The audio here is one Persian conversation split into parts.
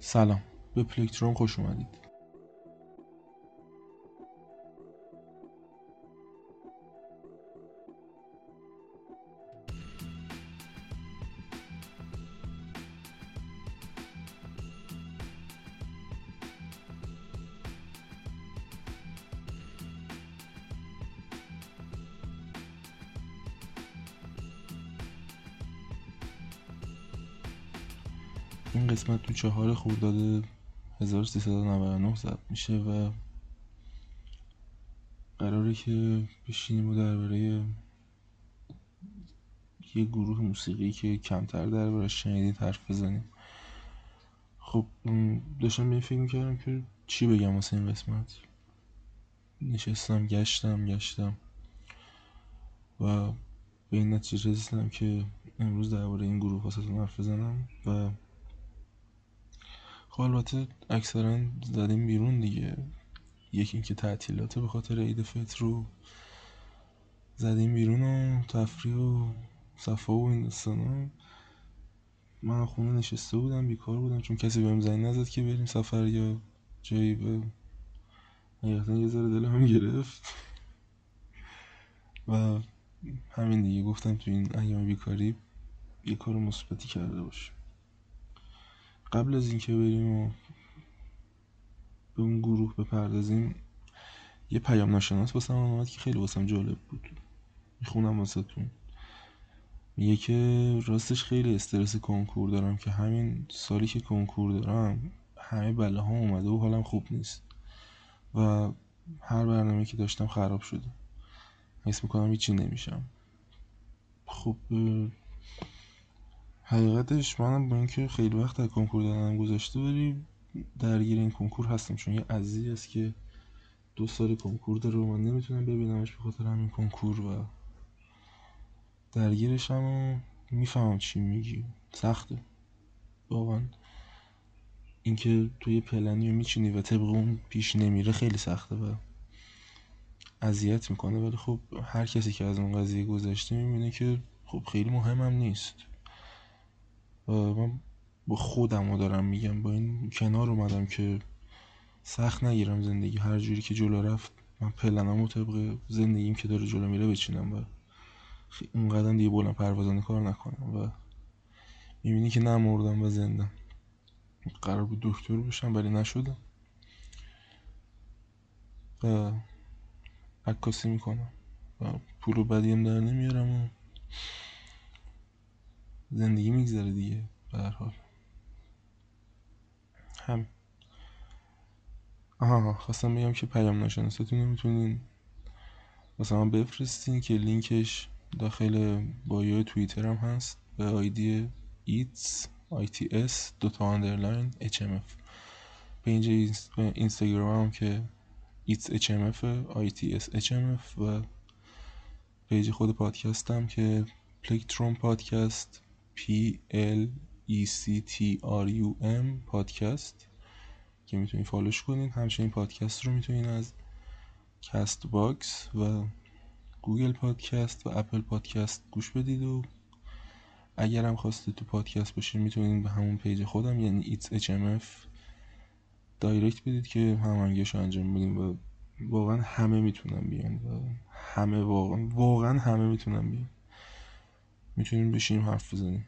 سلام. به پلکتروم خوش اومدید. تو چهار خورداد 1399 ضبط میشه و قراره که بشینیم و درباره یه گروه موسیقی که کمتر دربارش شنیدید حرف بزنیم. خب داشتم به فکر می‌کردم که چی بگم واسه این قسمت؟ نشستم گشتم گشتم و به این نتیجه رسیدم که امروز درباره این گروه واسه حرف بزنم و خب البته اکثرا زدیم بیرون دیگه. یکی اینکه تعطیلات به خاطر عید فطر رو زدیم بیرون و تفریح و صفا و این دستانا من خونه نشسته بودم بیکار بودم چون کسی بهم زنگ نزد که بریم سفر یا جایی به حقیقتا یه ذره دلم گرفت. و همین دیگه گفتم تو این ایام بیکاری یه کار مثبتی کرده باشیم. قبل از اینکه بریم و به اون گروه بپردازیم یه پیام ناشناس واسم اومد که خیلی واسم جالب بود. می‌خونم واسه تون میگه که راستش خیلی استرس کنکور دارم که همین سالی که کنکور دارم همه بله ها اومده و حالم خوب نیست. و هر برنامه که داشتم خراب شده. حس می‌کنم هیچی نمیشم. خب حقیقتش منم با اینکه خیلی وقت در کنکور دادنم گذاشته ولی درگیر این کنکور هستم. چون یه عزیزی است که دو سال کنکور داره و من نمی‌تونم ببینمش به خاطر همین کنکور و درگیرشم و می‌فهمم چی میگی. سخته. واقعا. اینکه توی پلنی رو میچینی و طبق اون پیش نمیره خیلی سخته و اذیت می‌کنه. ولی خب هر کسی که از اون قضیه گذشته می‌بینه که خب خیلی مهمم نیست. من با خودم رو دارم میگم با این کنار اومدم که سخت نگیرم زندگی. هر جوری که جلو رفت من پلنم و طبق زندگیم که داره جلو میره بچینم و اونقدر دیگه بلند پروازانه کار نکنم و می‌بینی که نمردم و زندم. قرار بود دکتر بشم ولی نشدم. و عکاسی می‌کنم و پول بدیم در نمیارم و زندگی میگذره دیگه به هر حال. هم. آها خواستم بگم که پیام ناشناستون می‌تونین مثلا بفرستین که لینکش داخل bio توییتر هم هست به ID its s دوتا underline HMF اینجا اینستاگرام هم که its HMF ITS HMF و page خود پادکست هم که Plectrum podcast P L E C T R U M podcast که می‌تونید follow ش کنید همچنین پادکست رو می‌تونید از Castbox و Google Podcast و Apple Podcast گوش بدید و اگر هم خواستید تو پادکست باشید می‌تونید به همون page خودم یعنی its HMF direct بدید که هماهنگیش انجام بدیم و واقعا همه می‌تونن بیان و همه واقعا واقعا همه می‌تونن بیان. می‌تونیم بشینیم حرف بزنیم.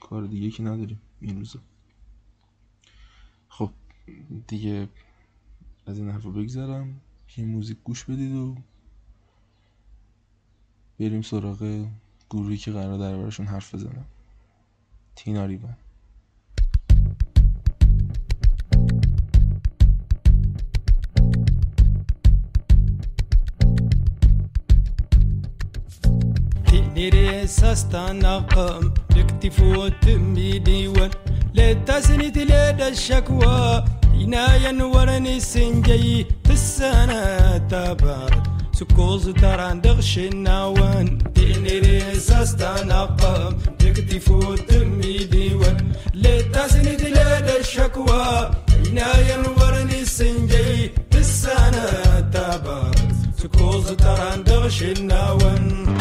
کار دیگه که نداریم این روزا. خب دیگه از این حرفا بگذرم. یه موزیک گوش بدید و بریم سراغ گروهی که قرار دربارشون حرف بزنم تینا سست نقم لكتف وتمي ديوان لا تسند تلاد الشكوى ينايا ورني سنجي تسانا تبارد سكوز تران دغش النوان ديني ريساس تنقم تكتف وتمي ديوان لا تسند لا الشكوى ينايا ورني سنجي تسانا تبارد سكوز تران دغش النوان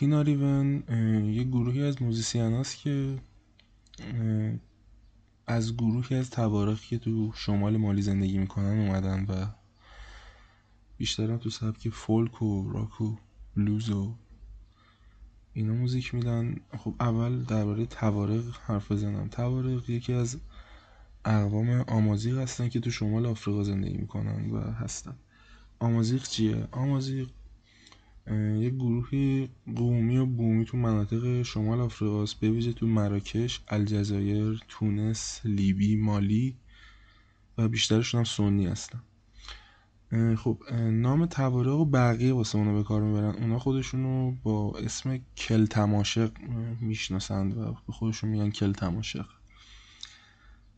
تینا ریون یه گروهی از موزیسین هست که از گروهی از توارخ که تو شمال مالی زندگی می‌کنن اومدن و بیشترم تو سبک فولک و راک و بلوز و اینا موزیک میدن. خب اول درباره توارق حرف بزنم. توارق یکی از اقوام آمازیغ هستن که تو شمال آفریقا زندگی می‌کنن و هستن. آمازیغ چیه؟ آمازیغ یه گروهی قومی و بومی تو مناطق شمال آفریقاست به ویژه تو مراکش، الجزایر، تونس، لیبی، مالی و بیشترشون هم سنی هستن. خب نام توارق و بقیه واسه اونا به کار می‌برن. اونا خودشونو با اسم کل تماشق می‌شناسند و به خودشون میگن کل تماشق.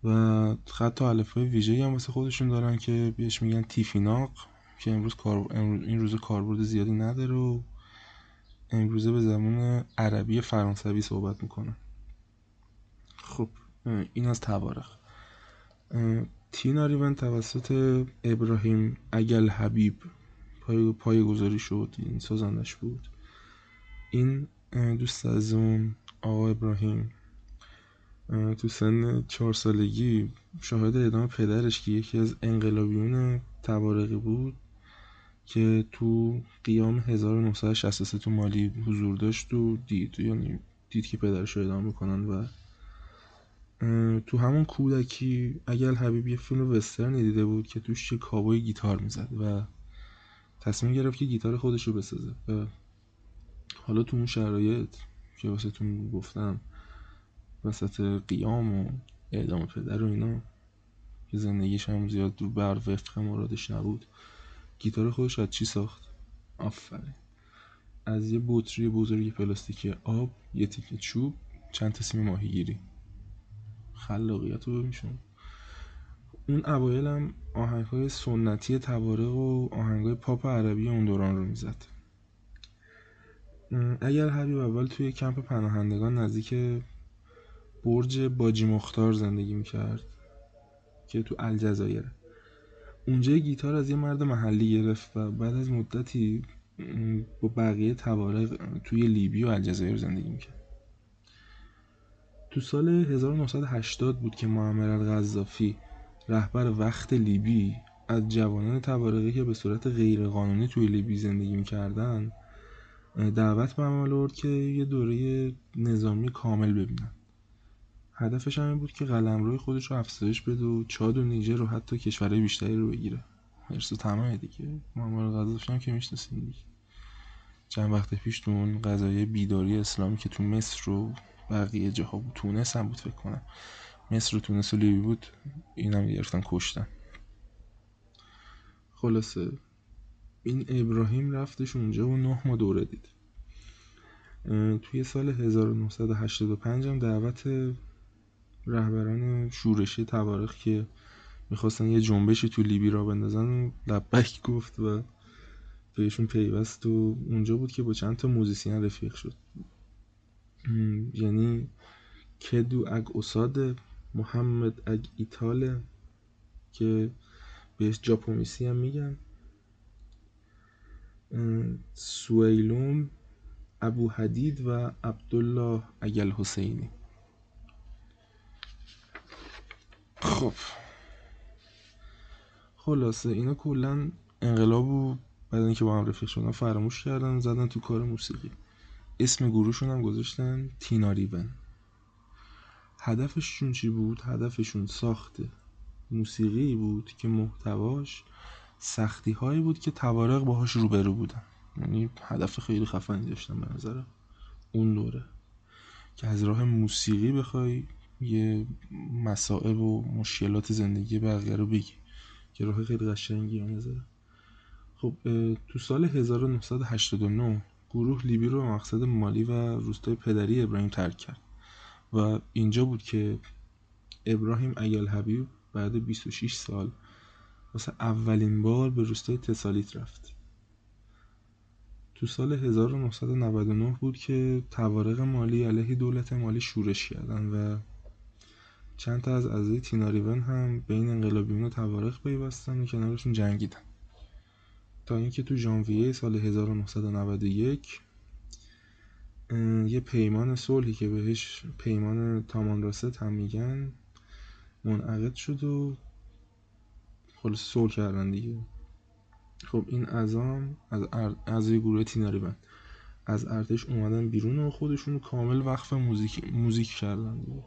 و خط الفبای ویژه‌ای هم واسه خودشون دارن که بهش میگن تیفیناق. که امروز کار این روز کاربرد زیادی نداره و امروزه به زبان عربی فرانسوی صحبت می‌کنن خب این از توارق اه، تینا ریون توسط ابراهیم اگل حبیب پای, پای گذاری شد این سازندش بود. این دوست از اون آقا ابراهیم اه، تو سن چهار سالگی شاهد اعدام پدرش که یکی از انقلابیون توارقی بود. که تو قیام 1963 تو مالی حضور داشت و دید یعنی دید که پدرش رو اعدام می‌کنن و تو همون کودکی اگر حبیب یه فیلم وسترنی دیده بود که توش یه کابوی گیتار می‌زد و تصمیم گرفت که گیتار خودش رو بسازه و حالا تو اون شرایط که واسه تون گفتم وسط قیام و اعدام پدر و اینا که زندگیش هم زیاد رو بر وفق مرادش نبود. گیتار خودش از چی ساخت؟ آفرین. از یه بطری بزرگ پلاستیکی آب یه تیکه چوب چند تا سیم ماهیگیری. خلاقیت رو ببین شما. اون اوایل هم آهنگ های سنتی توارق و آهنگ های پاپ عربی اون دوران رو می‌زد. اگر حبیب اول توی کمپ پناهندگان نزدیک برج باجی مختار زندگی می‌کرد که تو الجزایر. اونجا گیتار از یه مرد محلی گرفت و بعد از مدتی با بقیه توارق توی لیبی و الجزایر زندگی می‌کرد. تو سال 1980 بود که معمر القذافی رهبر وقت لیبی از جوانان توارقی که به صورت غیرقانونی توی لیبی زندگی می‌کردن دعوت به که یه دوره نظامی کامل ببینن. هدفش هم این بود که قلمروی خودش رو افزایش بده و چاد و نیجر و حتی کشورهای بیشتری رو بگیره. حرص و دیگه. معمر القذافی هم که می‌شناسین دیگه. چند وقت پیش تو اون قضایه بیداری اسلامی که تو مصر و بقیه جاها بود تونس هم بود فکر کنم. مصر و تونس و لیبی بود این هم گرفتن کشتن. خلاصه این ابراهیم رفتش اونجا و نه ماه دوره دید. توی سال 1985 هم دعوت رهبران شورشی تواریخ که می‌خواستن یه جنبشی تو لیبی را بندازن لبک گفت و بهشون پیوست و اونجا بود که با چند تا موزیسین رفیق شد. یعنی کدو اگ اساد محمد اگ ایتاله که بهش جاپومیسی هم میگن. سویلوم ابو حدید و عبدالله اگل حسینی. خب. خلاصه اینا کلا انقلاب و بعد اینکه با هم رفیق شدن فراموش کردن زدن تو کار موسیقی. اسم گروهشون هم گذاشتن تینا ریون. هدفشون چی بود؟ هدفشون ساخت موسیقی بود که محتواش سختی هایی بود که توارق باهاش روبرو بودن. یعنی هدف خیلی خفنی داشتن به نظر اون دوره. که از راه موسیقی بخوای یه مسائب و مشکلات زندگی بقیه رو بگی که راه خیلی قشنگی به نظر خب تو سال 1989 گروه لیبی رو مقصد مالی و روستای پدری ابراهیم ترک کرد و اینجا بود که ابراهیم ایال حبیب بعد 26 سال واسه اولین بار به روستای تسالیت رفت. تو سال 1999 بود که توارق مالی علیه دولت مالی شورش کردن و چند تا از اعضای تیناریون هم بین انقلابیون و توارق پیوستن و کنارشون جنگیدن. تا اینکه تو ژانویه سال 1991 یه پیمان صلحی که بهش پیمان تامان راست هم میگن منعقد شد و خلاص صلح کردن دیگه. خب این ازام از از گروه تیناری از ارتش اومدن بیرون و خودشون کامل وقف موزیک موزیک کردن دیگه.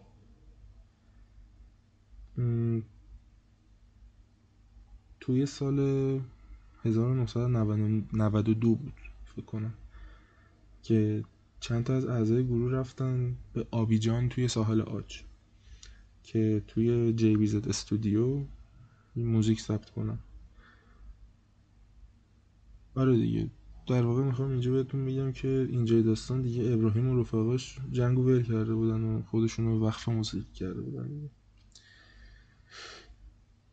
توی سال 1992 بود فکر کنم که چند تا از اعضای گروه رفتن به آبیجان توی ساحل آج که توی جی بیزت استودیو موزیک ثبت کنم آره دیگه در واقع می‌خوام اینجا بهتون بگم که اینجای داستان دیگه ابراهیم و رفقاش جنگ ول کرده بودن و خودشون رو وقف موسیقی کرده بودن.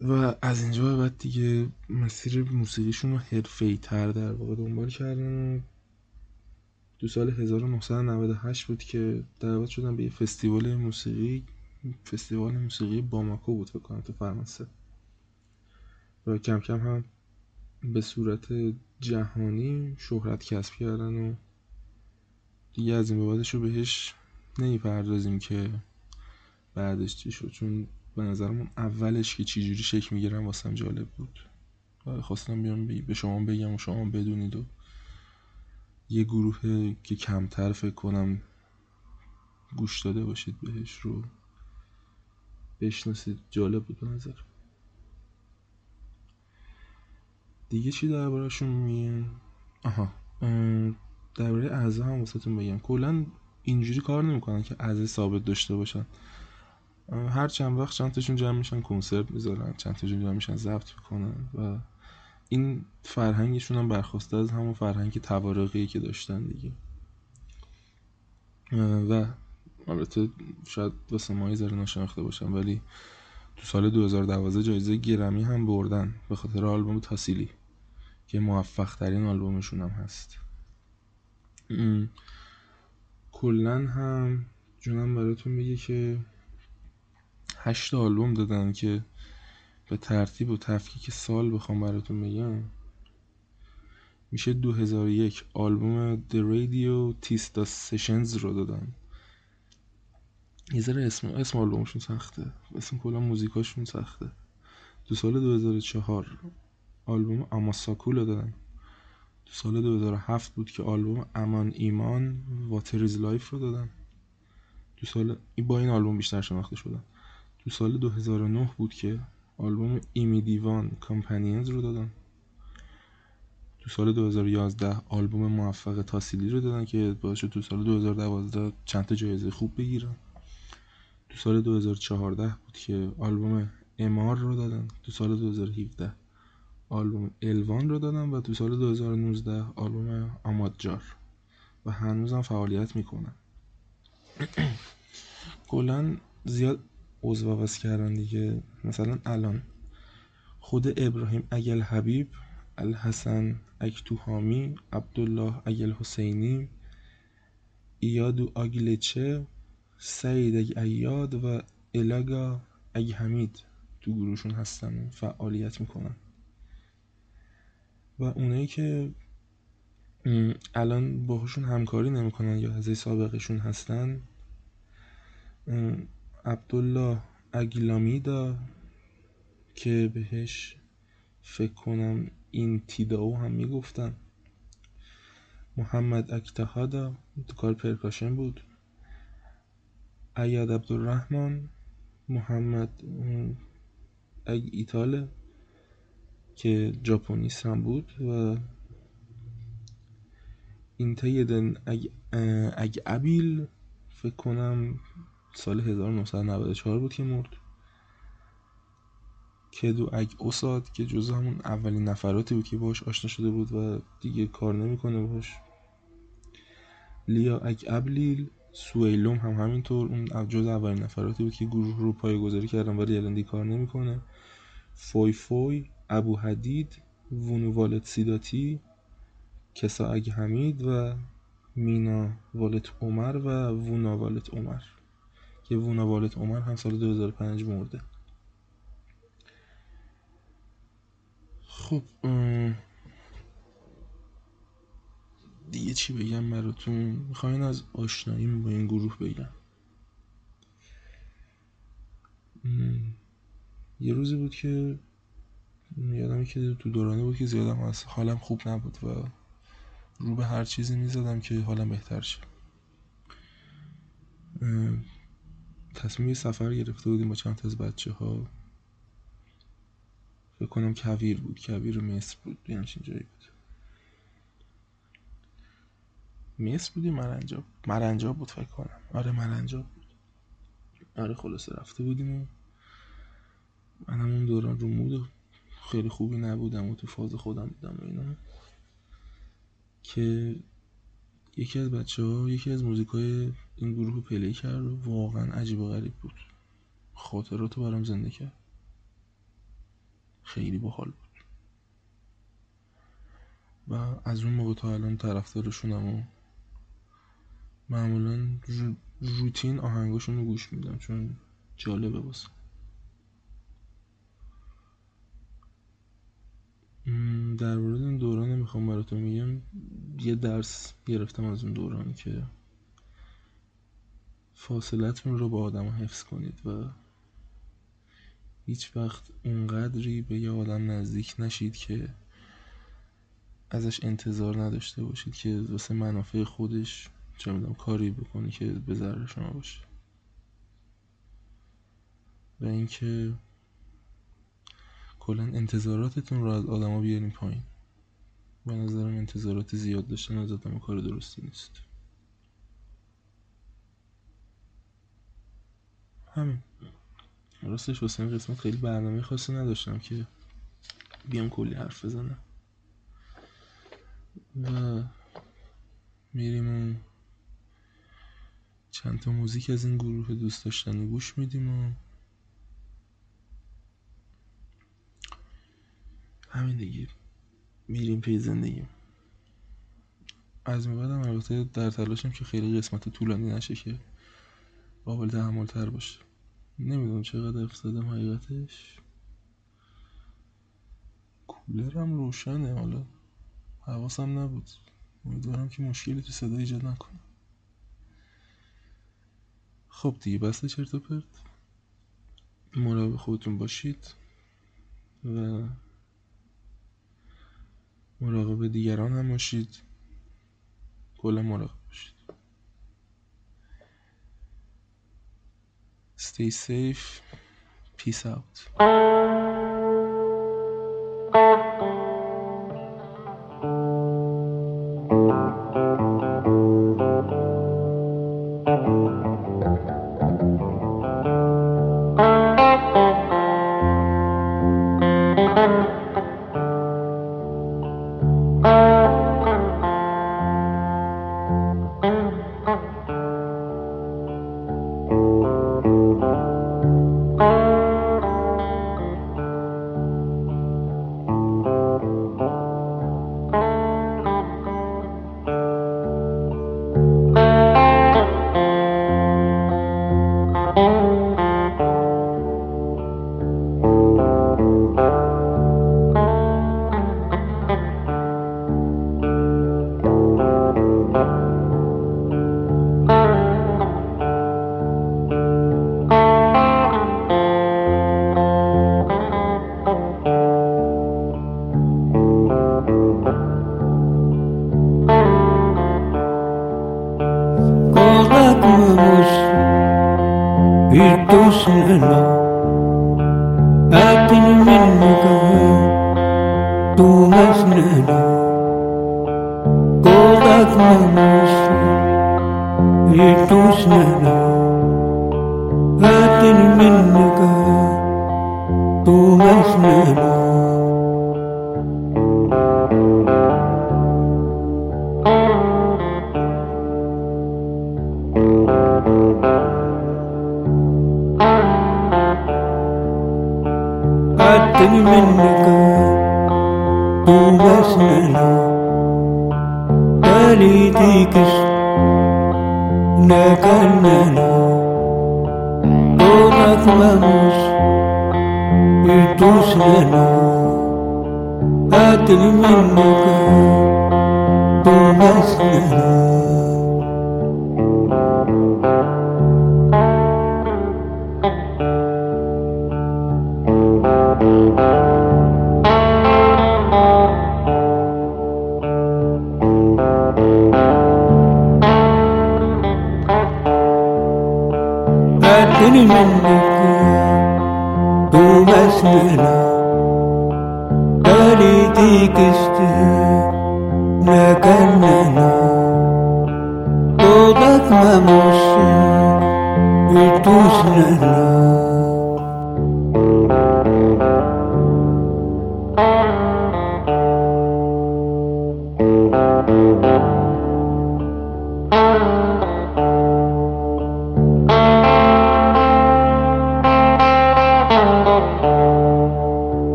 و از اینجا به بعد دیگه مسیر موسیقیشون رو حرفه‌ای تر در واقع دنبال کردن. و دو سال 1998 بود که دعوت شدن به یه فستیوال موسیقی فستیوال موسیقی باماکو بود فکر کنم تو فرانسه. و کم کم هم به صورت جهانی شهرت کسب کردن و دیگه از این بعدش رو بهش نمی‌پردازیم که بعدش چی شد. چون به نظرمون اولش که چجوری شکل می‌گیرن واسم جالب بود. و خواستم بیام به شما بگم و شما بدونید و یه گروه که کمتر فکر کنم گوش داده باشید بهش رو بشناسید. جالب بود به نظر. دیگه چی دربارهشون میگن آها درباره اعضا هم واسهتون بگم. کلا اینجوری کار نمی‌کنن که اعضای ثابت داشته باشن. هر چند وقت چند تاشون جمع میشن کنسرت می‌ذارن چند تاشون جمع میشن ضبط می‌کنن و این فرهنگشون هم برخواسته از همون فرهنگ توارقی که داشتن دیگه. و البته شاید واسه مایی ذره باشم ولی تو سال 2012 جایزه گرمی هم بردن به خاطر آلبوم تاسیلی که موفق ترین آلبومشون هم هست. کلا هم جونم براتون میگه که هشت آلبوم دادن که به ترتیب و تفکیک سال بخوام براتون بگم. میشه 2001 آلبوم The Radio Tista Sessions رو دادن. یه ذره اسم اسم آلبومشون سخته. اسم کلا موزیکاشون سخته. تو سال 2004 آلبوم اماساکو رو دادن. تو سال 2007 بود که آلبوم Aman Iman Water Is Life رو دادن. تو سال با این آلبوم بیشتر شناخته شدن. تو سال 2009 بود که آلبوم Imidiwan Companions رو دادن. تو سال 2011 آلبوم موفق Tassili رو دادن که باعث تو سال 2012 چند تا جایزه خوب بگیرن. تو سال 2014 بود که آلبوم Emmaar رو دادن. تو سال 2017 آلبوم الوان رو دادن و تو سال 2019 آلبوم آمادجار و هنوزم فعالیت می‌کنن. کلا زیاد عضو عوض کردن دیگه. مثلا الان خود ابراهیم اگل حبیب الحسن اکتوهامی عبدالله اگل حسینی ایادو آگلچه سعید ایاد و الگا اگ حمید تو گروهشون هستن و فعالیت می‌کنن. و اونایی که الان باهاشون همکاری نمی‌کنن یا از سابقشون هستن عبدالله اگلامیدا که بهش فکر کنم این تیداو هم می‌گفتن. محمد اکتهادا تو کار پرکاشن بود. ایاد عبدالرحمن محمد اگ ایتاله که ژاپنیست هم بود و این تیدن اگ, اگ ابیل فکر کنم سال 1994 بود که مرد. کدو اگ اساد که جز همون اولین نفراتی بود که باش آشنا شده بود و دیگه کار نمی‌کنه باش لیا اگ ابلیل سویلوم هم همینطور اون جز اولین نفراتی بود که گروه رو پای گذاری کردن ولی الان دیگه کار نمی‌کنه. فوی فوی ابو حدید وونو والد سیداتی کسا اگ حمید و مینا والت عمر و وونا والت عمر. که وونا والت عمر هم سال 2005 مرده. خب دیگه چی بگم براتون؟ می‌خواین از آشناییم با این گروه بگم. یه روزی بود که یادم که تو دورانه بود که زیادم از حالم خوب نبود و رو به هر چیزی می‌زدم که حالم بهتر شه. تصمیم سفر گرفته بودیم با چند تا از بچه ها فکر کنم کویر بود. کویر مصر بود. یه همچین جایی بود. مصر بودی؟ مرنجاب. مرنجاب بود فکر کنم. آره مرنجاب بود. آره خلاصه رفته بودیم و منم اون دوران رو مود خیلی خوبی نبودم و تو فاز خودم بودم و اینا. که یکی از بچه ها یکی از موزیک های این گروه رو پلی کرد و واقعا عجیب و غریب بود. خاطرات رو برام زنده کرد. خیلی باحال بود. و از اون موقع تا الان طرفدارشونم و معمولا روتین آهنگاشون رو گوش میدم چون جالبه واسه. در مورد این دوران می‌خوام براتون میگم یه درس گرفتم از اون دوران که فاصلتون رو با آدم حفظ کنید و هیچ وقت اونقدری به یه آدم نزدیک نشید که ازش انتظار نداشته باشید که واسه منافع خودش چه می‌دونم کاری بکنی که به ضرر شما باشه. و اینکه کلا انتظاراتتون رو از آدما بیارین پایین. به نظرم انتظارات زیاد داشتن از آدم کار درستی نیست. همین. راستش واسه این قسمت خیلی برنامه خاصی نداشتم که بیام کلی حرف بزنم. و میریم و چند تا موزیک از این گروه دوست داشتنی گوش میدیم و همین دیگه. میریم پی زندگیم از بعدم البته در تلاشم که خیلی قسمت طولانی نشه که قابل تحمل تر باشه. نمی‌دونم چقدر افتادم حقیقتش. کولرم روشنه حالا حواسم نبود. امیدوارم که مشکلی تو صدا ایجاد نکنه. خب دیگه بسته چرت و پرت. مراقب خودتون باشید و مراقب دیگران هم باشید. کلا مراقب باشید. Stay safe. Peace out. düşene Adımın muka Bulmasına Adımın muka suyla Galidi üstüne gönlüne. Dudakma musun ütüsüne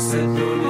Set your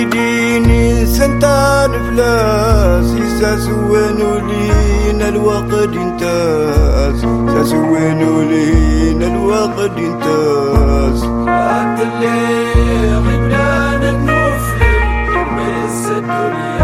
يديني سنتان فلاس ساسوين لينا الوقت انتاز ساسوين لينا الوقت انتاز عبد اللي غبنا نتنفل من السدولي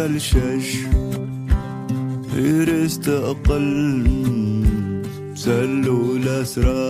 تلشش. إيرست أقل. سلوا الأسراف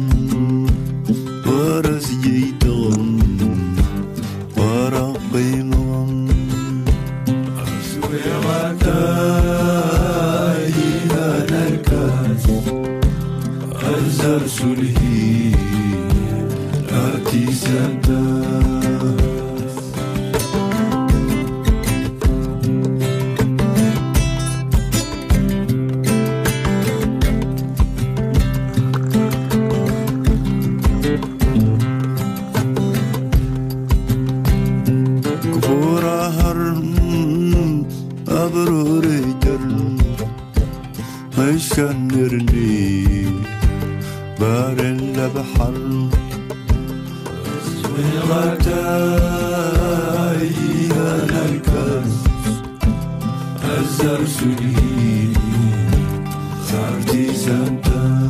exaltando.